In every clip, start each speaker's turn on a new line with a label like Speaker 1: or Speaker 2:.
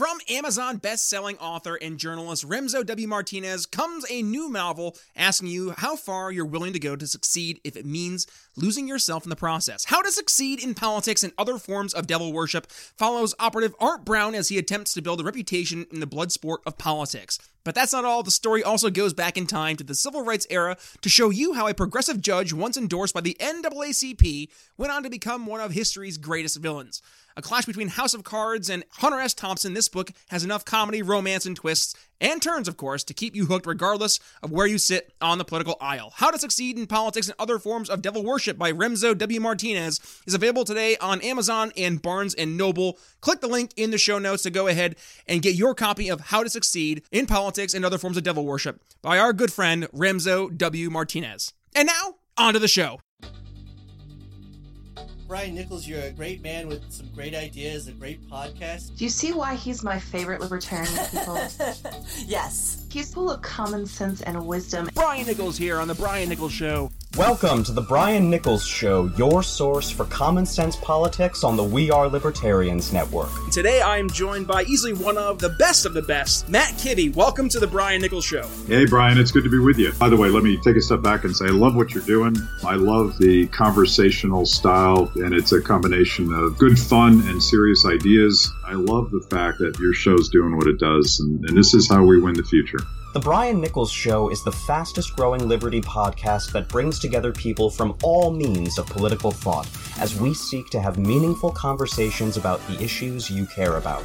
Speaker 1: From Amazon best-selling author and journalist Remso W. Martinez comes a new novel asking you how far you're willing to go to succeed if it means losing yourself in the process. How to Succeed in Politics and Other Forms of Devil Worship follows operative Art Brown as he attempts to build a reputation in the blood sport of politics. But that's not all. The story also goes back in time to the civil rights era to show you how a progressive judge, once endorsed by the NAACP, went on to become one of history's greatest villains. A clash between House of Cards and Hunter S. Thompson, this book has enough comedy, romance, and twists, and turns, of course, to keep you hooked regardless of where you sit on the political aisle. How to Succeed in Politics and Other Forms of Devil Worship by Remso W. Martinez is available today on Amazon and Barnes & Noble. Click the link in the show notes to go ahead and get your copy of How to Succeed in Politics and Other Forms of Devil Worship by our good friend Remso W. Martinez. And now, on to the show.
Speaker 2: Brian Nichols, you're a great man with some great ideas, a great podcast.
Speaker 3: Do you see why he's my favorite libertarian people?
Speaker 4: yes.
Speaker 3: He's full of common sense and wisdom.
Speaker 1: Brian Nichols here on The Brian Nichols Show.
Speaker 5: Welcome to the Brian Nichols Show, your source for common sense politics on the We Are Libertarians Network.
Speaker 1: Today I am joined by easily one of the best of the best, Matt Kibbe. Welcome to the Brian Nichols Show.
Speaker 6: Hey, Brian, it's good to be with you. By the way, let me take a step back and say I love what you're doing. I love the conversational style, and it's a combination of good fun and serious ideas. I love the fact that your show's doing what it does, and, and this is how we win the future.
Speaker 5: The Brian Nichols Show is the fastest growing liberty podcast that brings together people from all means of political thought as we seek to have meaningful conversations about the issues you care about.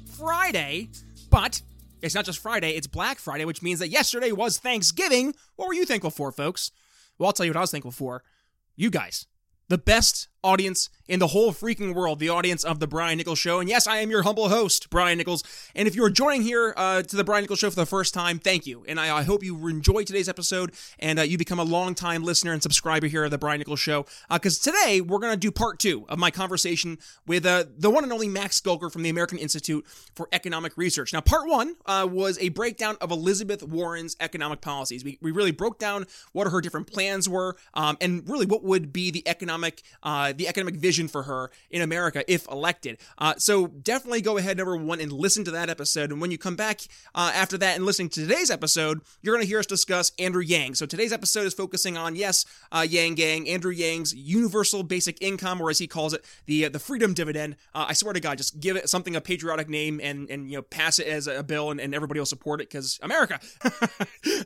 Speaker 1: Friday, but it's not just Friday, it's Black Friday, which means that yesterday was Thanksgiving. What were you thankful for, folks? Well, I'll tell you what I was thankful for. You guys. The best audience in the whole freaking world, the audience of the Brian Nichols Show. And yes, I am your humble host, Brian Nichols. And if you're joining here uh, to the Brian Nichols Show for the first time, thank you. And I, I hope you enjoy today's episode and uh, you become a long-time listener and subscriber here of the Brian Nichols Show. Because uh, today we're going to do part two of my conversation with uh, the one and only Max Gulker from the American Institute for Economic Research. Now, part one uh, was a breakdown of Elizabeth Warren's economic policies. We, we really broke down what her different plans were um, and really what would be the economic uh, the economic vision for her in America if elected. Uh, so definitely go ahead, number one, and listen to that episode. And when you come back uh, after that and listening to today's episode, you're going to hear us discuss Andrew Yang. So today's episode is focusing on, yes, uh, Yang Gang, Andrew Yang's universal basic income, or as he calls it, the uh, the freedom dividend. Uh, I swear to God, just give it something a patriotic name and and you know pass it as a bill, and, and everybody will support it because America.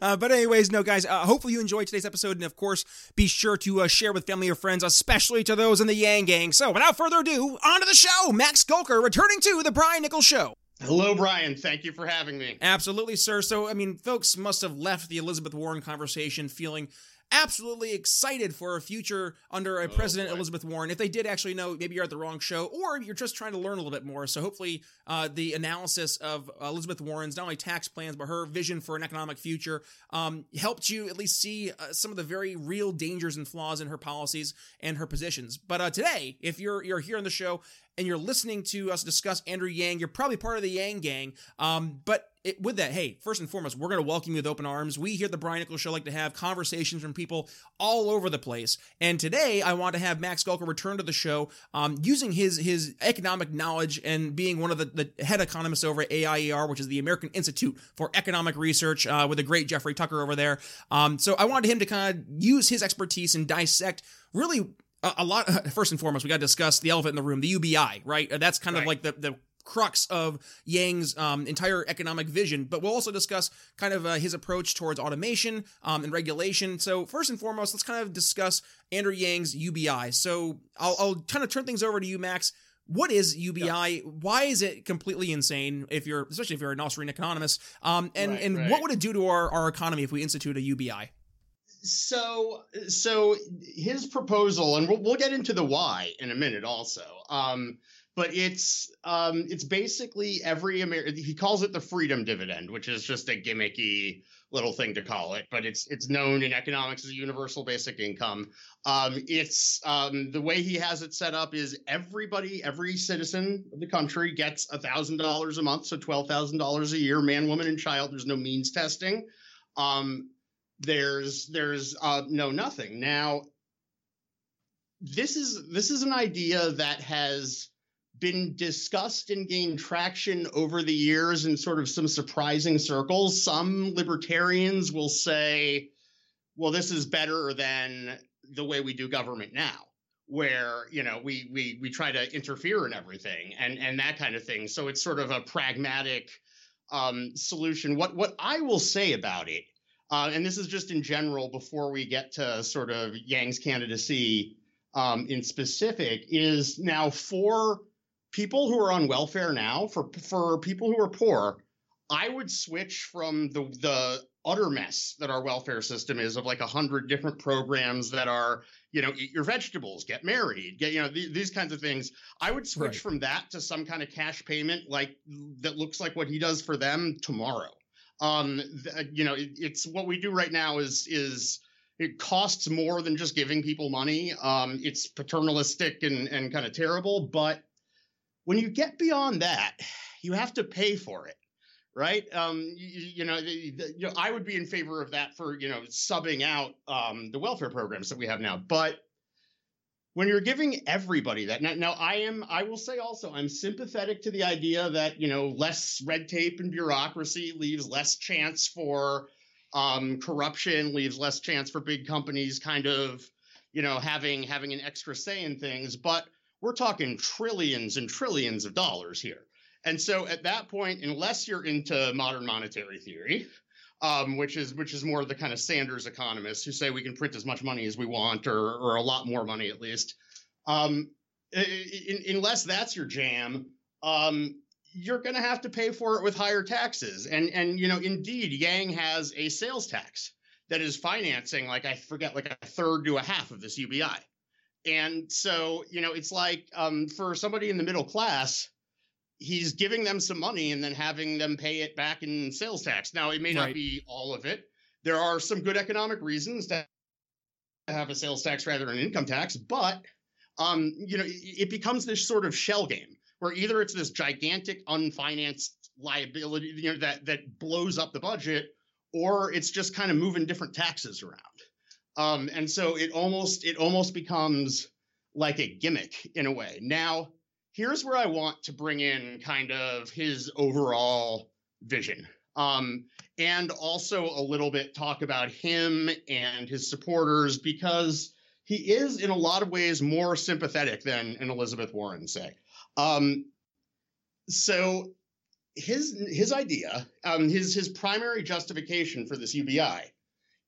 Speaker 1: Uh, but anyways, no guys, hopefully you enjoyed today's episode, and of course, be sure to share with family or friends, especially to those in the Yang Gang. So without further ado, on to the show. Max Gulker returning to the Brian Nichols Show.
Speaker 7: Hello, Brian. Thank you for having me.
Speaker 1: Absolutely, sir. So, I mean, folks must have left the Elizabeth Warren conversation feeling absolutely excited for a future under a oh, President boy. Elizabeth Warren. If they did actually know, maybe you're at the wrong show, or you're just trying to learn a little bit more. So hopefully, uh, the analysis of Elizabeth Warren's not only tax plans but her vision for an economic future um, helped you at least see uh, some of the very real dangers and flaws in her policies and her positions. But uh, today, if you're you're here on the show and you're listening to us discuss Andrew Yang, you're probably part of the Yang gang. Um, but it, with that, hey, first and foremost, we're going to welcome you with open arms. We here at the Brian Nichols Show like to have conversations from people all over the place. And today, I want to have Max Gulker return to the show um, using his his economic knowledge and being one of the, the head economists over at AIER, which is the American Institute for Economic Research, uh, with the great Jeffrey Tucker over there. Um, so I wanted him to kind of use his expertise and dissect really a, lot. First and foremost, we got to discuss the elephant in the room, the UBI, right? That's kind right. of like the the crux of Yang's um, entire economic vision, but we'll also discuss kind of uh, his approach towards automation um, and regulation. So, first and foremost, let's kind of discuss Andrew Yang's UBI. So, I'll, I'll kind of turn things over to you, Max. What is UBI? Yeah. Why is it completely insane? If you're, especially if you're an Austrian economist, um, and right, and right. what would it do to our, our economy if we institute a UBI?
Speaker 7: so so his proposal and we'll, we'll get into the why in a minute also um, but it's um, it's basically every American. He calls it the freedom dividend, which is just a gimmicky little thing to call it, but it's it's known in economics as a universal basic income. Um, it's um, the way he has it set up is everybody, every citizen of the country gets a thousand dollars a month, so twelve thousand dollars a year, man, woman, and child. There's no means testing. Um, there's there's uh, no nothing now. This is this is an idea that has been discussed and gained traction over the years in sort of some surprising circles. Some libertarians will say, well, this is better than the way we do government now, where, you know, we we we try to interfere in everything and and that kind of thing. So it's sort of a pragmatic um, solution. What what I will say about it, uh, and this is just in general before we get to sort of Yang's candidacy um, in specific, is now for people who are on welfare now, for for people who are poor, I would switch from the the utter mess that our welfare system is of like a hundred different programs that are you know eat your vegetables get married get you know th- these kinds of things. I would switch right. from that to some kind of cash payment like that looks like what he does for them tomorrow. Um th- you know it, it's what we do right now is is it costs more than just giving people money. Um it's paternalistic and and kind of terrible but when you get beyond that, you have to pay for it, right? Um, you, you, know, the, the, you know, I would be in favor of that for you know subbing out um, the welfare programs that we have now, but when you're giving everybody that now, now i am i will say also i'm sympathetic to the idea that you know less red tape and bureaucracy leaves less chance for um, corruption leaves less chance for big companies kind of you know having having an extra say in things but we're talking trillions and trillions of dollars here. And so at that point, unless you're into modern monetary theory, um, which is which is more the kind of Sanders economists who say we can print as much money as we want, or or a lot more money at least. Um, in, unless that's your jam, um, you're going to have to pay for it with higher taxes. And and you know, indeed, Yang has a sales tax that is financing like I forget like a third to a half of this UBI. And so, you know, it's like um, for somebody in the middle class, he's giving them some money and then having them pay it back in sales tax. Now, it may not be all of it. There are some good economic reasons to have a sales tax rather than an income tax, but um, you know, it becomes this sort of shell game where either it's this gigantic unfinanced liability, you know, that that blows up the budget, or it's just kind of moving different taxes around. Um, and so it almost it almost becomes like a gimmick in a way. Now, here's where I want to bring in kind of his overall vision. Um, and also a little bit talk about him and his supporters because he is in a lot of ways more sympathetic than an Elizabeth Warren, say. Um, so his his idea, um, his his primary justification for this UBI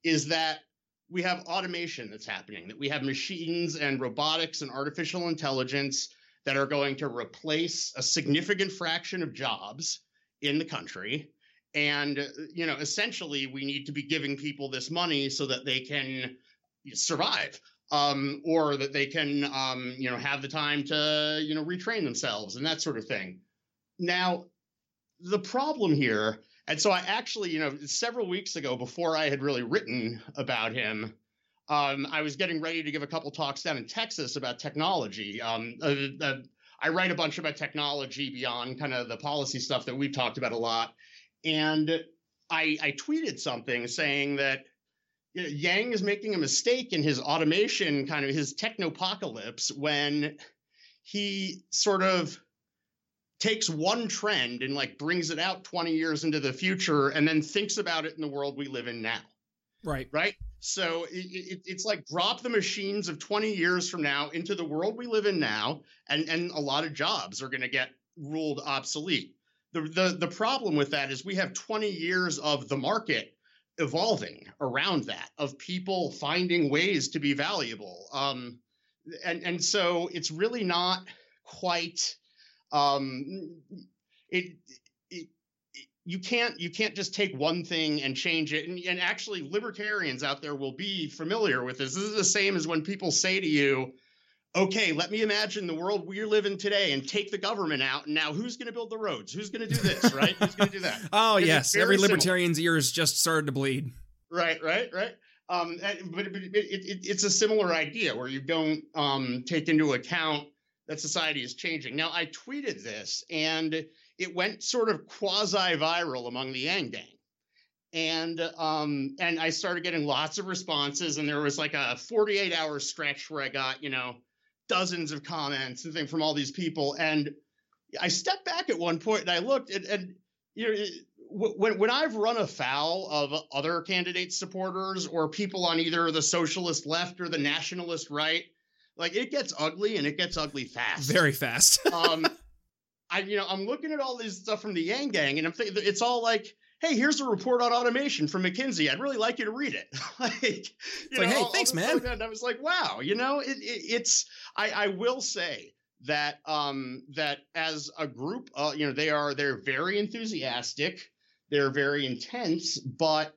Speaker 7: is that we have automation that's happening, that we have machines and robotics and artificial intelligence that are going to replace a significant fraction of jobs in the country. And, you know, essentially, we need to be giving people this money so that they can survive um, or that they can, um, you know, have the time to, you know, retrain themselves and that sort of thing. Now, the problem here and so I actually, you know, several weeks ago, before I had really written about him, um, I was getting ready to give a couple talks down in Texas about technology. Um, uh, uh, I write a bunch about technology beyond kind of the policy stuff that we've talked about a lot. And I, I tweeted something saying that you know, Yang is making a mistake in his automation, kind of his technopocalypse, when he sort of takes one trend and like brings it out 20 years into the future and then thinks about it in the world we live in now.
Speaker 1: Right.
Speaker 7: Right. So it, it, it's like drop the machines of 20 years from now into the world we live in now, and, and a lot of jobs are going to get ruled obsolete. The, the, the problem with that is we have 20 years of the market evolving around that, of people finding ways to be valuable. Um, and, and so it's really not quite um, it, it, it, you can't you can't just take one thing and change it. And, and actually, libertarians out there will be familiar with this. This is the same as when people say to you, okay, let me imagine the world we live in today and take the government out. And now who's going to build the roads? Who's going to do this, right? who's going to do that?
Speaker 1: oh, yes.
Speaker 7: very
Speaker 1: Every
Speaker 7: similar.
Speaker 1: libertarian's ears just started to bleed.
Speaker 7: Right, right, right. Um, but, but it, it, it's a similar idea where you don't um, take into account that society is changing. Now, I tweeted this and it went sort of quasi viral among the Yang Gang. And um, and I started getting lots of responses, and there was like a 48 hour stretch where I got, you know, dozens of comments and things from all these people. And I stepped back at one point and I looked and, and you know, when when I've run afoul of other candidate supporters or people on either the socialist left or the nationalist right, like it gets ugly and it gets ugly fast.
Speaker 1: Very fast.
Speaker 7: um, I you know I'm looking at all this stuff from the Yang Gang and I'm thinking it's all like. Hey, here's a report on automation from McKinsey. I'd really like you to read it. like, you
Speaker 1: like, hey,
Speaker 7: all- all
Speaker 1: thanks,
Speaker 7: this
Speaker 1: man.
Speaker 7: stuff, I was like, wow, you know, it, it, it's. I, I will say that um that as a group, uh, you know, they are they're very enthusiastic, they're very intense, but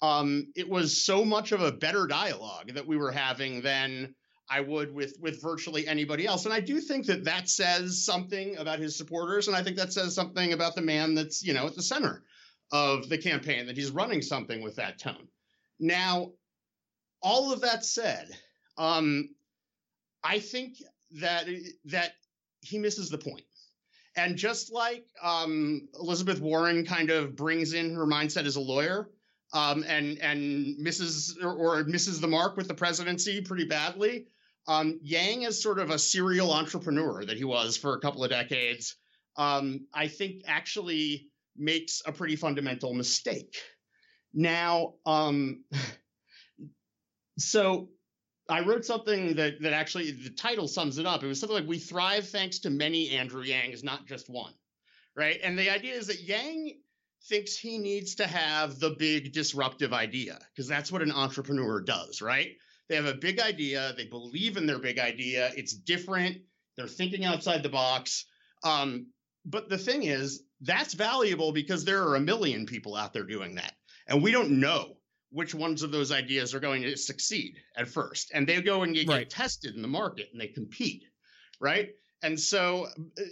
Speaker 7: um, it was so much of a better dialogue that we were having than I would with with virtually anybody else. And I do think that that says something about his supporters, and I think that says something about the man that's you know at the center of the campaign that he's running something with that tone. Now, all of that said, um, I think that that he misses the point. And just like um, Elizabeth Warren kind of brings in her mindset as a lawyer, um, and and misses or, or misses the mark with the presidency pretty badly. Um, Yang is sort of a serial entrepreneur that he was for a couple of decades. Um, I think actually makes a pretty fundamental mistake. Now, um, so I wrote something that that actually the title sums it up. It was something like "We thrive thanks to many Andrew Yangs, not just one." Right, and the idea is that Yang thinks he needs to have the big disruptive idea because that's what an entrepreneur does, right? They have a big idea, they believe in their big idea, it's different, they're thinking outside the box. Um, but the thing is, that's valuable because there are a million people out there doing that. And we don't know which ones of those ideas are going to succeed at first. And they go and get,
Speaker 1: Right.
Speaker 7: get tested in the market and they compete, right? And so uh,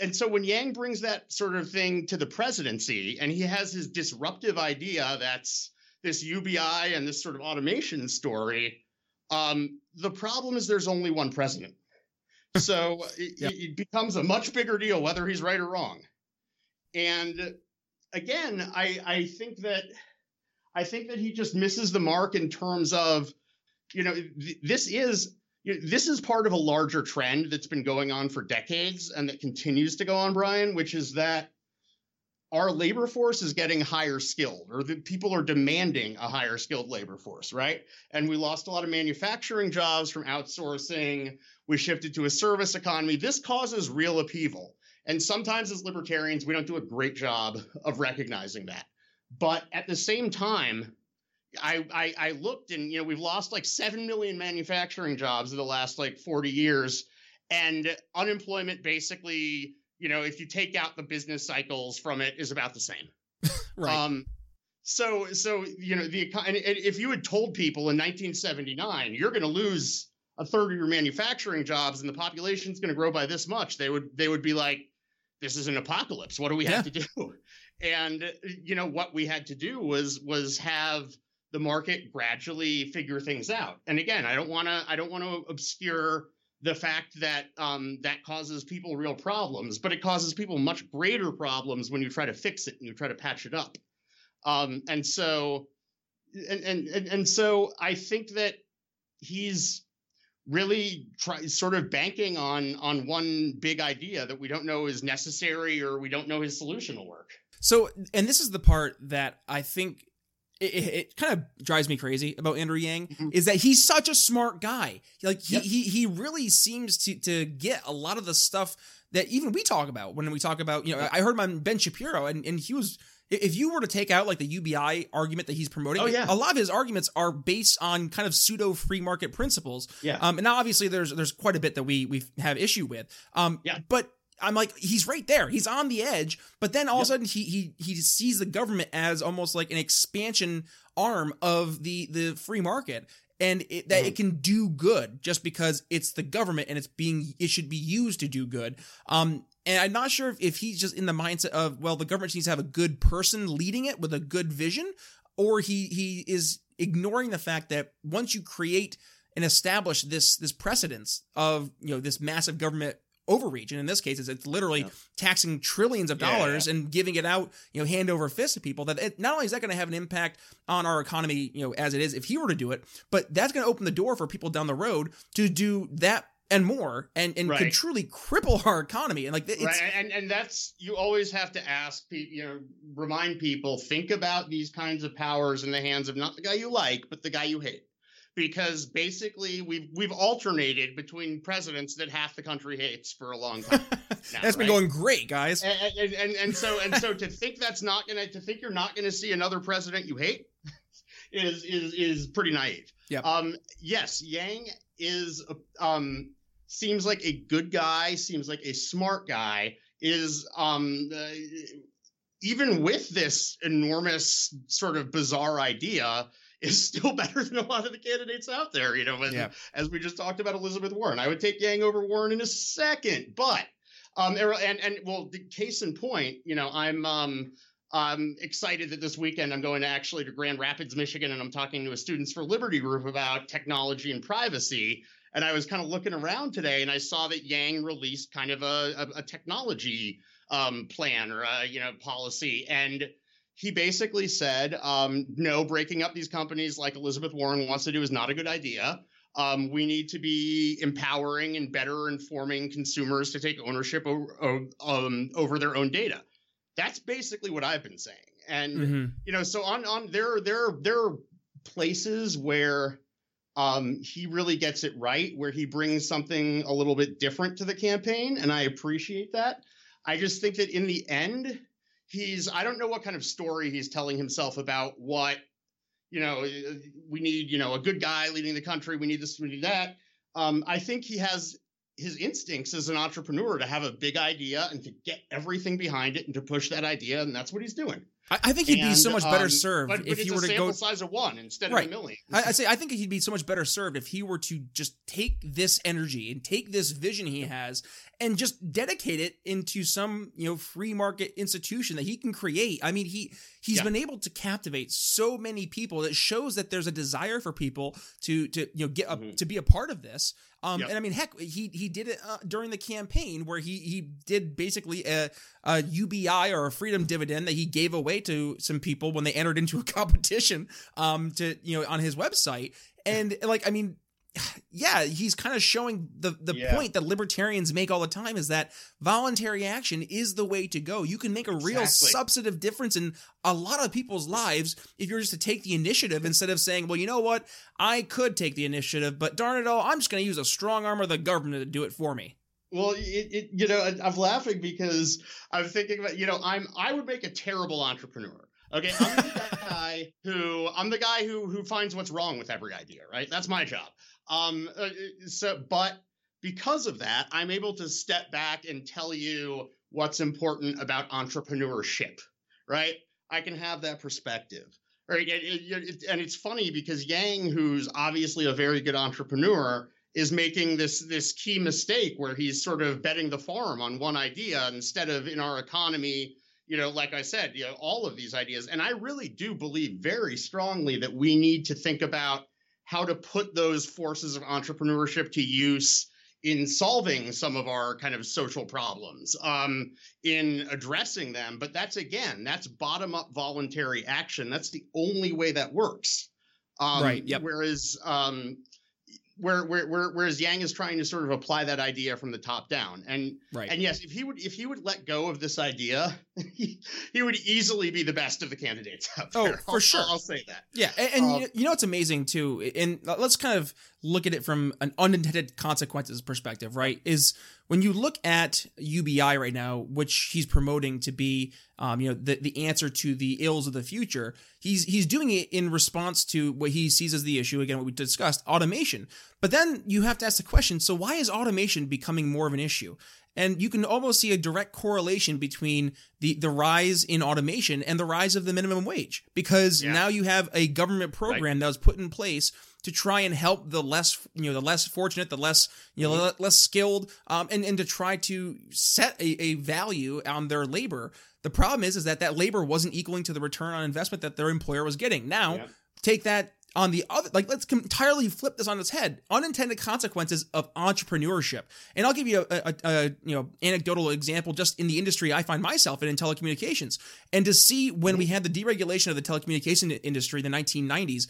Speaker 7: and so when Yang brings that sort of thing to the presidency and he has his disruptive idea that's this UBI and this sort of automation story, um, the problem is there's only one president. So it, it becomes a much bigger deal whether he's right or wrong. And again, I I think that I think that he just misses the mark in terms of, you know, th- this is you know, this is part of a larger trend that's been going on for decades and that continues to go on, Brian, which is that our labor force is getting higher skilled, or the people are demanding a higher skilled labor force, right? And we lost a lot of manufacturing jobs from outsourcing. We shifted to a service economy. This causes real upheaval. And sometimes as libertarians, we don't do a great job of recognizing that. But at the same time, I, I I looked and you know we've lost like seven million manufacturing jobs in the last like 40 years, and unemployment basically you know if you take out the business cycles from it is about the same.
Speaker 1: Right.
Speaker 7: Um, so so you know the econ- and, and if you had told people in 1979 you're going to lose a third of your manufacturing jobs and the population's going to grow by this much, they would they would be like, this is an apocalypse. What do we have to do? And you know what we had to do was was have the market gradually figure things out. And again, I don't want to I don't want to obscure the fact that um, that causes people real problems, but it causes people much greater problems when you try to fix it and you try to patch it up. Um, and so, and, and and so I think that he's really try, sort of banking on on one big idea that we don't know is necessary or we don't know his solution will work.
Speaker 1: So, and this is the part that I think it, it, it kind of drives me crazy about Andrew Yang
Speaker 7: Mhm.
Speaker 1: is that he's such a smart guy. Like he,
Speaker 7: Yep.
Speaker 1: he he really seems to to get a lot of the stuff that even we talk about when we talk about you know I heard him on Ben Shapiro and and he was if you were to take out like the UBI argument that he's promoting,
Speaker 7: Oh, yeah.
Speaker 1: a lot of his arguments are based on kind of pseudo free market principles.
Speaker 7: Yeah.
Speaker 1: Um, and now obviously there's there's quite a bit that we we have issue with. Um,
Speaker 7: Yeah.
Speaker 1: But I'm like he's right there. He's on the edge. But then all of a sudden he he he sees the government as almost like an expansion arm of the the free market. and it, that it can do good just because it's the government and it's being it should be used to do good. Um, and I'm not sure if, if he's just in the mindset of well, the government needs to have a good person leading it with a good vision, or he he is ignoring the fact that once you create and establish this this precedence of you know this massive government overreach and in this case it's, it's literally
Speaker 7: Yeah.
Speaker 1: taxing trillions of
Speaker 7: Yeah,
Speaker 1: dollars and giving it out you know hand over fist to people that it, not only is that going to have an impact on our economy you know as it is if he were to do it but that's going to open the door for people down the road to do that and more and and could truly cripple our economy. And like it's
Speaker 7: right and and that's you always have to ask people you know remind people think about these kinds of powers in the hands of not the guy you like but the guy you hate because basically we've we've alternated between presidents that half the country hates for a long time now,
Speaker 1: that's been
Speaker 7: right?
Speaker 1: going great guys
Speaker 7: and, and, and, and so and so to think that's not gonna to think you're not gonna see another president you hate is is is pretty naive.
Speaker 1: Yep.
Speaker 7: Um. Yes, Yang is um seems like a good guy. Seems like a smart guy. Is um. Uh, even with this enormous sort of bizarre idea, is still better than a lot of the candidates out there. You know, as,
Speaker 1: Yeah.
Speaker 7: as we just talked about Elizabeth Warren, I would take Yang over Warren in a second. But um, and and well, the case in point, you know, I'm um. I'm excited that this weekend I'm going to actually to Grand Rapids, Michigan, and I'm talking to a Students for Liberty group about technology and privacy. And I was kind of looking around today, and I saw that Yang released kind of a, a, a technology um, plan or a you know policy, and he basically said, um, no, breaking up these companies like Elizabeth Warren wants to do is not a good idea. Um, we need to be empowering and better informing consumers to take ownership over, um, over their own data. That's basically what I've been saying. And
Speaker 1: Mhm.
Speaker 7: you know, so on on there there there are places where um he really gets it right, where he brings something a little bit different to the campaign, and I appreciate that. I just think that in the end, he's I don't know what kind of story he's telling himself about what you know we need you know a good guy leading the country we need this we need that. Um, i think he has his instincts as an entrepreneur to have a big idea and to get everything behind it and to push that idea and that's what he's doing
Speaker 1: I, I think he'd be so much better
Speaker 7: um,
Speaker 1: served
Speaker 7: but, but
Speaker 1: if
Speaker 7: a
Speaker 1: were to go
Speaker 7: size of one instead
Speaker 1: Right.
Speaker 7: of a million
Speaker 1: I, I say I think he'd be so much better served if he were to just take this energy and take this vision he has and just dedicate it into some you know free market institution that he can create. I mean he he's
Speaker 7: Yeah.
Speaker 1: been able to captivate so many people that shows that there's a desire for people to to you know get a,
Speaker 7: Mhm.
Speaker 1: to be a part of this. Um,
Speaker 7: Yep.
Speaker 1: and I mean heck he he did it uh, during the campaign where he he did basically a, a UBI or a freedom dividend that he gave away to some people when they entered into a competition um to you know on his website and like i mean yeah he's kind of showing the the
Speaker 7: Yeah.
Speaker 1: point that libertarians make all the time is that voluntary action is the way to go you can make a real
Speaker 7: Exactly.
Speaker 1: substantive difference in a lot of people's lives if you're just to take the initiative instead of saying well you know what i could take the initiative but darn it all i'm just going to use a strong arm of the government to do it for me
Speaker 7: Well, it, it, you know, I'm laughing because I'm thinking about, you know, I'm I would make a terrible entrepreneur. Okay, I'm the guy who I'm the guy who who finds what's wrong with every idea. Right, that's my job. Um, uh, so but because of that, I'm able to step back and tell you what's important about entrepreneurship. Right, I can have that perspective. Right, and it's funny because Yang, who's obviously a very good entrepreneur, is making this this key mistake where he's sort of betting the farm on one idea instead of in our economy you know like i said you know all of these ideas and i really do believe very strongly that we need to think about how to put those forces of entrepreneurship to use in solving some of our kind of social problems um, in addressing them but that's again that's bottom up voluntary action that's the only way that works um,
Speaker 1: Right, yep.
Speaker 7: whereas um, where, where, where, whereas Yang is trying to sort of apply that idea from the top down. And
Speaker 1: right
Speaker 7: and yes, if he would if he would let go of this idea, he, he would easily be the best of the candidates out there.
Speaker 1: Oh, for
Speaker 7: I'll-
Speaker 1: sure.
Speaker 7: I'll, say that.
Speaker 1: Yeah, and, and
Speaker 7: Um,
Speaker 1: you, you know what's amazing too, and let's kind of look at it from an unintended consequences perspective, right? Is when you look at UBI right now, which he's promoting to be, um, you know, the the answer to the ills of the future. He's he's doing it in response to what he sees as the issue. Again, what we discussed, automation. But then you have to ask the question: So why is automation becoming more of an issue? And you can almost see a direct correlation between the, the rise in automation and the rise of the minimum wage. Because
Speaker 7: Yeah.
Speaker 1: now you have a government program that was put in place to try and help the less you know the less fortunate the less you know le- less skilled um, and, and to try to set a, a value on their labor. The problem is is that that labor wasn't equaling to the return on investment that their employer was getting. Now
Speaker 7: Yeah.
Speaker 1: take that on the other like let's entirely flip this on its head. Unintended consequences of entrepreneurship. And i'll give you a, a, a you know anecdotal example just in the industry i find myself in in telecommunications. And to see when we had the deregulation of the telecommunication industry in the 1990s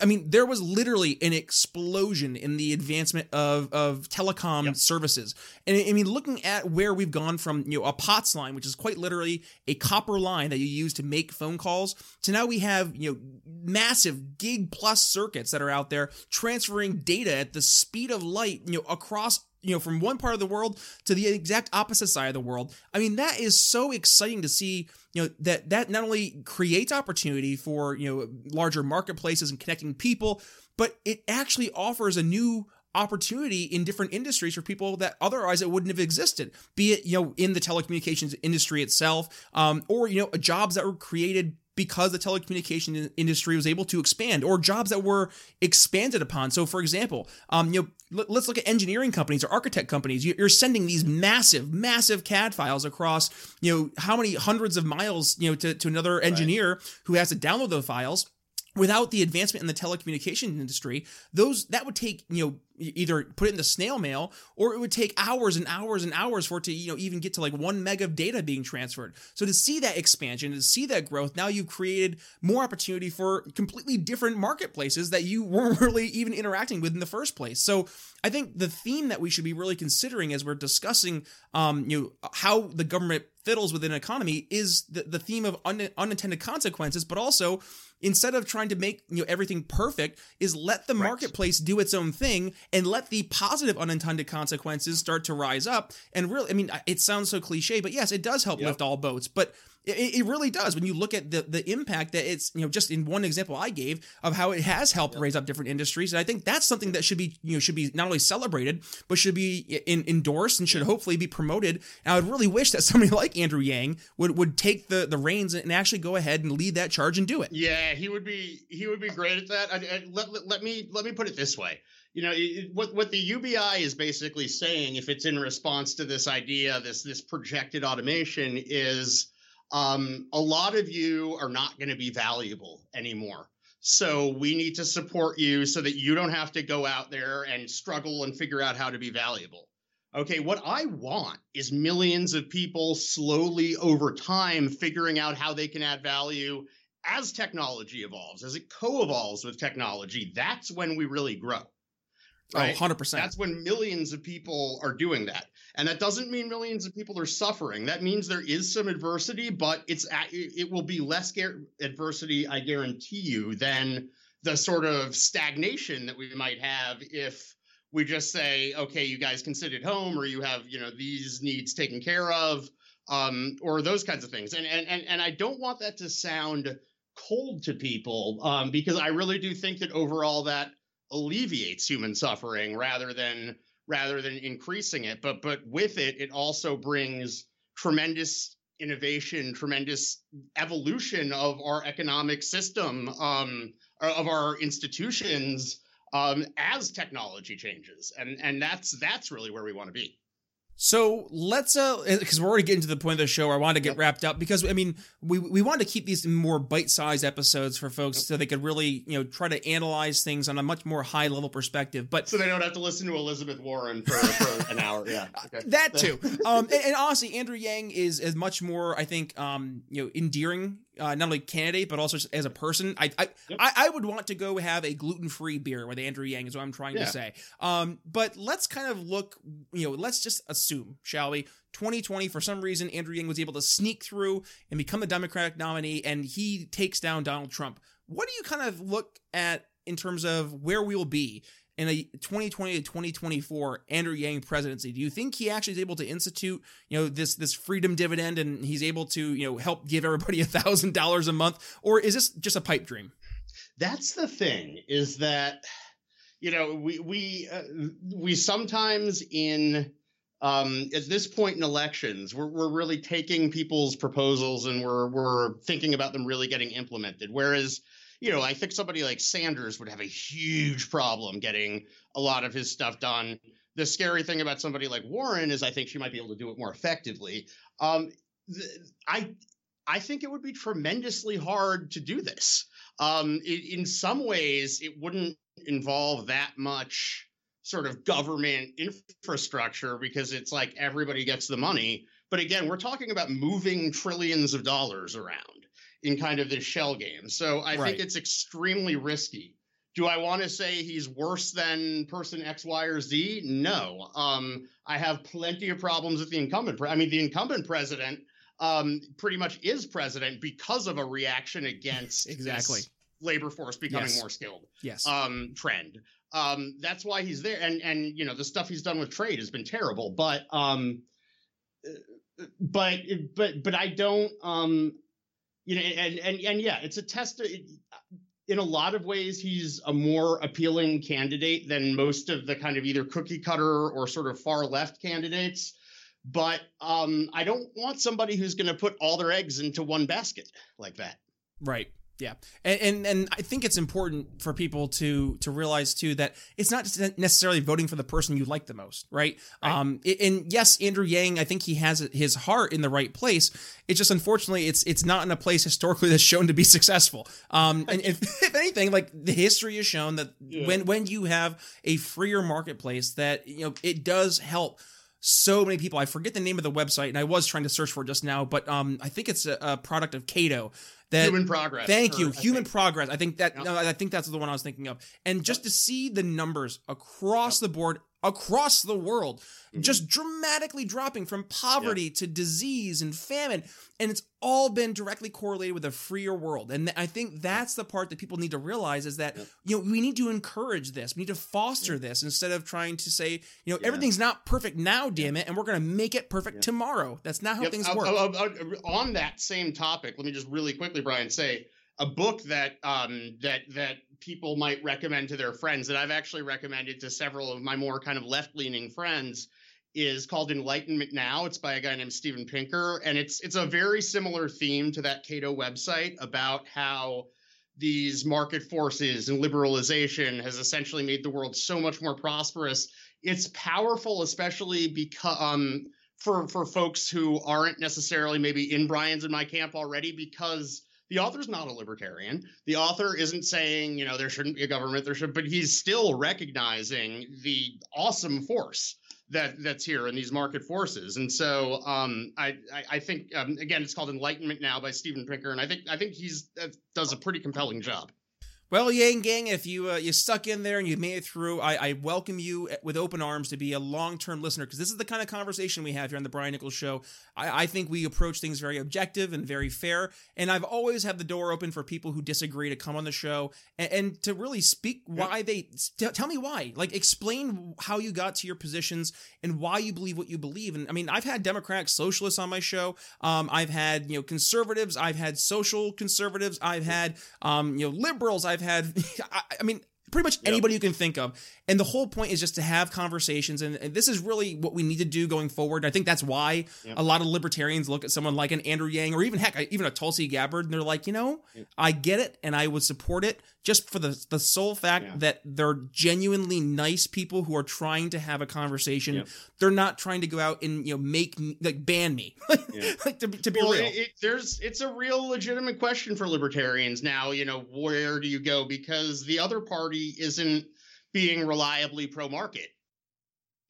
Speaker 1: I mean, there was literally an explosion in the advancement of, of telecom services. And I I mean, looking at where we've gone from, you know, a POTS line, which is quite literally a copper line that you use to make phone calls, to now we have, you know, massive gig plus circuits that are out there transferring data at the speed of light, you know, across you know from one part of the world to the exact opposite side of the world. I mean that is so exciting to see you know that that not only creates opportunity for you know larger marketplaces and connecting people but it actually offers a new opportunity in different industries for people that otherwise it wouldn't have existed be it you know in the telecommunications industry itself um, or you know jobs that were created because the telecommunication industry was able to expand or jobs that were expanded upon. So for example um, you know let- let's look at engineering companies or architect companies. You- you're sending these massive massive cad files across you know how many hundreds of miles you know to, to another engineer who has to download those files without the advancement in the telecommunication industry. Those that would take you know either put it in the snail mail or it would take hours and hours and hours for it to you know even get to like one meg of data being transferred. So to see that expansion to see that growth now you've created more opportunity for completely different marketplaces that you weren't really even interacting with in the first place. So i think the theme that we should be really considering as we're discussing um you know how the government fiddles with an economy is the, the theme of un, unintended consequences but also instead of trying to make you know everything perfect is let the marketplace do its own thing and let the positive unintended consequences start to rise up. And really i mean it sounds so cliche but yes it does help lift all boats. But it, it really does when you look at the the impact that it's you know just in one example I gave of how it has helped raise up different industries. And I think that's something that should be you know should be not only celebrated but should be in, endorsed and should hopefully be promoted. And I would really wish that somebody like Andrew Yang would would take the the reins and actually go ahead and lead that charge and do it.
Speaker 7: Yeah, he would be he would be great at that. I, I, let, let, let me let me put it this way. You know, it, what what the UBI is basically saying, if it's in response to this idea, this this projected automation, is um, a lot of you are not going to be valuable anymore. So we need to support you so that you don't have to go out there and struggle and figure out how to be valuable. Okay, what I want is millions of people slowly over time figuring out how they can add value as technology evolves, as it co evolves with technology. That's when we really grow. Right?
Speaker 1: oh 100%
Speaker 7: That's when millions of people are doing that. And that doesn't mean millions of people are suffering. That means there is some adversity, but it's it will be less adversity, I guarantee you, than the sort of stagnation that we might have if we just say, okay, you guys can sit at home or you have, you know, these needs taken care of, um, or those kinds of things. And and and, and I don't want that to sound cold to people, um, because I really do think that overall that alleviates human suffering rather than rather than increasing it. But but with it, it also brings tremendous innovation, tremendous evolution of our economic system, um, of our institutions um, as technology changes, and and that's that's really where we want to be.
Speaker 1: So let's uh because we're already getting to the point of the show where I wanted to get wrapped up because I mean we we wanted to keep these more bite-sized episodes for folks so they could really, you know, try to analyze things on a much more high level perspective. But
Speaker 7: So they don't have to listen to Elizabeth Warren for, for an hour. Yeah, okay.
Speaker 1: that too. Um and, and honestly Andrew Yang is is much more I think um you know endearing uh, not only candidate but also as a person. I I, I I would want to go have a gluten-free beer with Andrew Yang is what I'm trying
Speaker 7: Yeah.
Speaker 1: to say. Um but let's kind of look, you know, let's just assume, shall we? 2020 for some reason Andrew Yang was able to sneak through and become the Democratic nominee and he takes down Donald Trump. What do you kind of look at in terms of where we will be in a 2020 to 2024 Andrew Yang presidency? Do you think he actually is able to institute, you know, this this freedom dividend and he's able to, you know, help give everybody a thousand dollars a month, or is this just a pipe dream?
Speaker 7: that's the thing is that you know we we uh, we sometimes in um, at this point in elections, we're, we're really taking people's proposals and we're we're thinking about them really getting implemented. Whereas, you know, I think somebody like Sanders would have a huge problem getting a lot of his stuff done. The scary thing about somebody like Warren is I think she might be able to do it more effectively. Um, I I think it would be tremendously hard to do this. Um, in, in some ways, it wouldn't involve that much sort of government infrastructure because it's like everybody gets the money. But again, we're talking about moving trillions of dollars around in kind of this shell game. So I
Speaker 1: Right.
Speaker 7: think it's extremely risky. Do I want to say he's worse than person X, Y, or Z? No. Um, I have plenty of problems with the incumbent. Pre- I mean, the incumbent president um, pretty much is president because of a reaction against this
Speaker 1: Exactly.
Speaker 7: labor force becoming
Speaker 1: Yes.
Speaker 7: more skilled
Speaker 1: Yes.
Speaker 7: um trend um that's why he's there and and you know the stuff he's done with trade has been terrible but um uh, but but but i don't um you know and and and yeah it's a test in a lot of ways he's a more appealing candidate than most of the kind of either cookie cutter or sort of far left candidates but um i don't want somebody who's going to put all their eggs into one basket like that
Speaker 1: Right. Yeah. And, and and I think it's important for people to to realize too that it's not necessarily voting for the person you like the most, right? Um and yes, Andrew Yang, I think he has his heart in the right place. It's just unfortunately it's it's not in a place historically that's shown to be successful. Um and if, if anything like the history has shown that when when you have a freer marketplace that you know it does help so many people. I forget the name of the website, and I was trying to search for it just now, but um, I think it's a, a product of Cato. That
Speaker 7: Human Progress,
Speaker 1: Thank you,
Speaker 7: I
Speaker 1: Human
Speaker 7: think-
Speaker 1: Progress. I think that
Speaker 7: Yep.
Speaker 1: no, I think that's the one I was thinking of. And just to see the numbers across the board, across the world,
Speaker 7: Mm-hmm.
Speaker 1: just dramatically dropping from poverty to disease and famine, and it's all been directly correlated with a freer world. And th- I think that's the part that people need to realize is that you know we need to encourage this, we need to foster this instead of trying to say you know everything's not perfect now, damn it, and we're going to make it perfect tomorrow. That's not how
Speaker 7: Yep,
Speaker 1: things
Speaker 7: uh,
Speaker 1: work.
Speaker 7: uh, uh, on that same topic, let me just really quickly, Brian, say a book that um, that that people might recommend to their friends that I've actually recommended to several of my more kind of left leaning friends is called Enlightenment Now. It's by a guy named Steven Pinker, and it's it's a very similar theme to that Cato website about how these market forces and liberalization has essentially made the world so much more prosperous. It's powerful, especially because um, for for folks who aren't necessarily maybe in Brian's and my camp already, because the author's not a libertarian. The author isn't saying you know there shouldn't be a government, there should, but he's still recognizing the awesome force that that's here in these market forces. And so um, I, I I think um, again it's called Enlightenment Now by Steven Pinker, and I think I think he's uh, does a pretty compelling job.
Speaker 1: Well, Yang Gang, if you uh, you stuck in there and you made it through, I, I welcome you with open arms to be a long term listener because this is the kind of conversation we have here on the Brian Nichols Show. I, I think we approach things very objective and very fair, and I've always had the door open for people who disagree to come on the show and, and to really speak why they t- tell me why, like explain how you got to your positions and why you believe what you believe. And I mean, I've had Democratic socialists on my show. Um, I've had you know conservatives. I've had social conservatives. I've had um, you know liberals. I've had I, I mean pretty much anybody you can think of. And the whole point is just to have conversations. And, and this is really what we need to do going forward. I think that's why a lot of libertarians look at someone like an Andrew Yang or even heck, even a Tulsi Gabbard, and they're like, you know, I get it and I would support it just for the the sole fact that they're genuinely nice people who are trying to have a conversation. They're not trying to go out and you know make like ban me, like to, be- to be
Speaker 7: well,
Speaker 1: real.
Speaker 7: It, it, there's it's a real legitimate question for libertarians now. You know, where do you go because the other party isn't being reliably pro market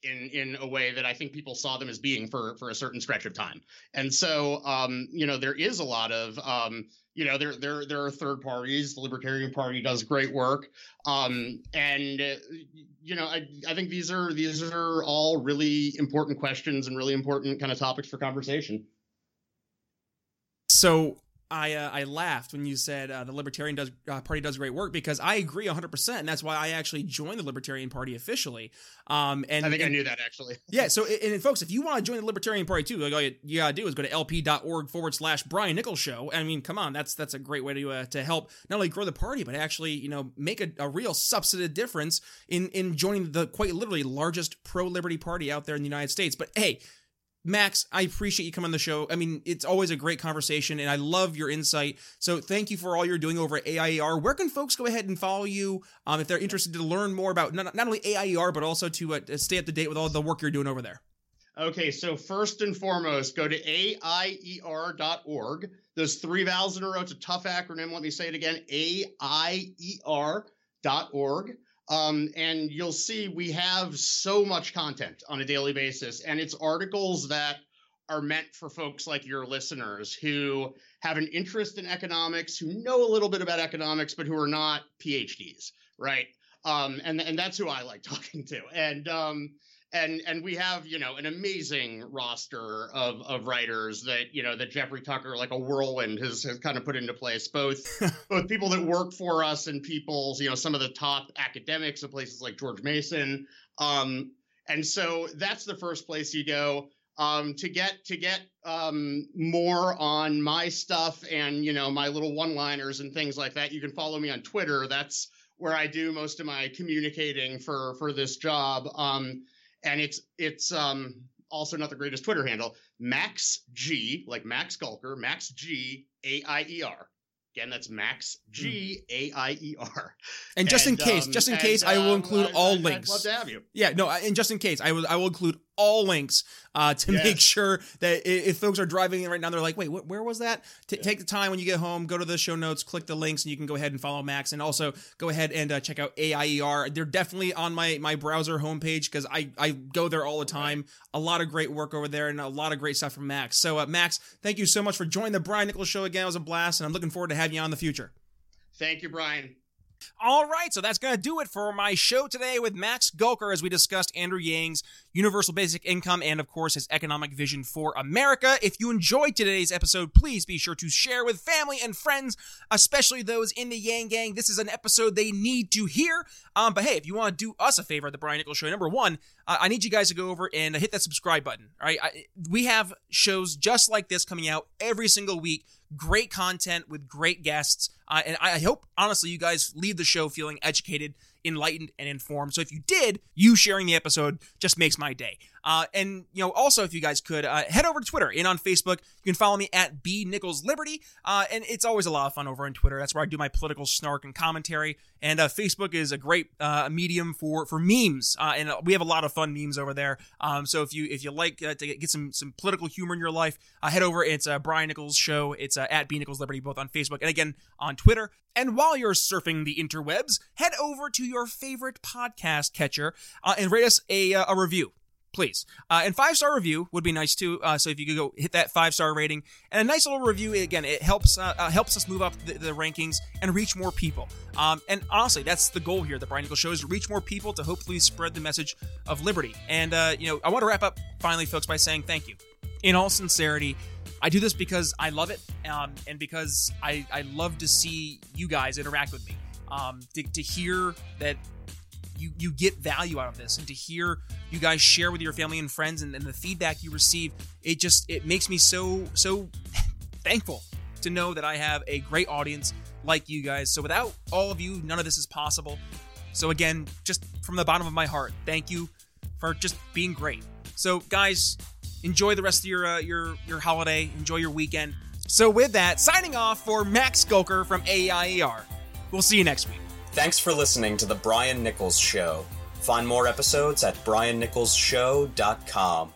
Speaker 7: in in a way that I think people saw them as being for for a certain stretch of time. And so, um, you know, there is a lot of um, you know, there there there are third parties. The Libertarian Party does great work, um, and uh, you know, I I think these are these are all really important questions and really important kind of topics for conversation.
Speaker 1: So I uh, I laughed when you said uh, the Libertarian does, uh, Party does great work because I agree 100%, and that's why I actually joined the Libertarian Party officially. Um, and
Speaker 7: I think
Speaker 1: and,
Speaker 7: I knew that actually.
Speaker 1: yeah, so and, and folks, if you want to join the Libertarian Party too, like all you, you gotta do is go to lp.org forward slash Brian Nichols Show. I mean, come on, that's that's a great way to uh, to help not only grow the party but actually you know make a, a real substantive difference in in joining the quite literally largest pro liberty party out there in the United States. But hey. Max, I appreciate you coming on the show. I mean, it's always a great conversation, and I love your insight. So, thank you for all you're doing over at AIER. Where can folks go ahead and follow you um, if they're interested to learn more about not, not only AIER, but also to uh, stay up to date with all the work you're doing over there?
Speaker 7: Okay, so first and foremost, go to aier.org. Those three vowels in a row, it's a tough acronym. Let me say it again aier.org. Um, and you'll see we have so much content on a daily basis, and it's articles that are meant for folks like your listeners who have an interest in economics, who know a little bit about economics, but who are not PhDs, right? Um, and and that's who I like talking to. And um, and and we have you know an amazing roster of of writers that you know that Jeffrey Tucker like a whirlwind has, has kind of put into place both both people that work for us and people you know some of the top academics of places like George Mason. Um and so that's the first place you go um to get to get um more on my stuff and you know my little one liners and things like that. You can follow me on Twitter. That's where I do most of my communicating for for this job. Um and it's it's um also not the greatest Twitter handle. Max G, like Max Gulker, Max G A I E R. Again, that's Max G A I E R.
Speaker 1: And just in case,
Speaker 7: um,
Speaker 1: just in
Speaker 7: and,
Speaker 1: case, I will
Speaker 7: um,
Speaker 1: include all
Speaker 7: I'd-
Speaker 1: links.
Speaker 7: I'd love to have you.
Speaker 1: Yeah, no, and just in case, I will I will include all links uh, to
Speaker 7: Yes.
Speaker 1: make sure that if folks are driving in right now, they're like, wait, wh- where was that? T- Take the time when you get home, go to the show notes, click the links, and you can go ahead and follow Max, and also go ahead and uh, check out AIER. They're definitely on my my browser homepage because I I go there all the time. A lot of great work over there, and a lot of great stuff from Max. So, uh, Max, thank you so much for joining the Brian Nichols Show again. It was a blast, and I'm looking forward to having you on in the future.
Speaker 7: Thank you, Brian.
Speaker 1: All right, so that's going to do it for my show today with Max Gulker as we discussed Andrew Yang's universal basic income and, of course, his economic vision for America. If you enjoyed today's episode, please be sure to share with family and friends, especially those in the Yang Gang. This is an episode they need to hear. Um, but hey, if you want to do us a favor at the Brian Nichols Show, number one, I need you guys to go over and hit that subscribe button. All right, I, we have shows just like this coming out every single week. Great content with great guests, uh, and I hope honestly you guys leave the show feeling educated, enlightened, and informed. So if you did, you sharing the episode just makes my day. Uh, and you know, also if you guys could uh, head over to Twitter and on Facebook, you can follow me at B Nichols Liberty. Uh, and it's always a lot of fun over on Twitter. That's where I do my political snark and commentary. And uh, Facebook is a great uh, medium for for memes, uh, and we have a lot of fun memes over there. Um, so if you if you like to get some some political humor in your life, head over. It's Brian Nichols Show. It's at B Nichols Liberty, both on Facebook and again on Twitter. And while you're surfing the interwebs, head over to your favorite podcast catcher uh, and rate us a, uh, a review please. Uh, and five star review would be nice too. Uh, so if you could go hit that five star rating and a nice little review, again, it helps uh, uh, helps us move up the, the rankings and reach more people. Um, and honestly, that's the goal here. The Brian Nichols Show is to reach more people to hopefully spread the message of liberty. And uh, you know, I want to wrap up finally, folks, by saying thank you. In all sincerity, I do this because I love it, um, and because I I love to see you guys interact with me. Um, to, to hear that you you get value out of this and to hear you guys share with your family and friends and, and the feedback you receive it just it makes me so so thankful to know that i have a great audience like you guys. So without all of you none of this is possible. So again just from the bottom of my heart thank you for just being great. So guys enjoy the rest of your uh, your your holiday. Enjoy your weekend. So with that signing off for max gulker from aier we'll see you next week
Speaker 5: Thanks for listening to The Brian Nichols Show. Find more episodes at briannicholsshow.com.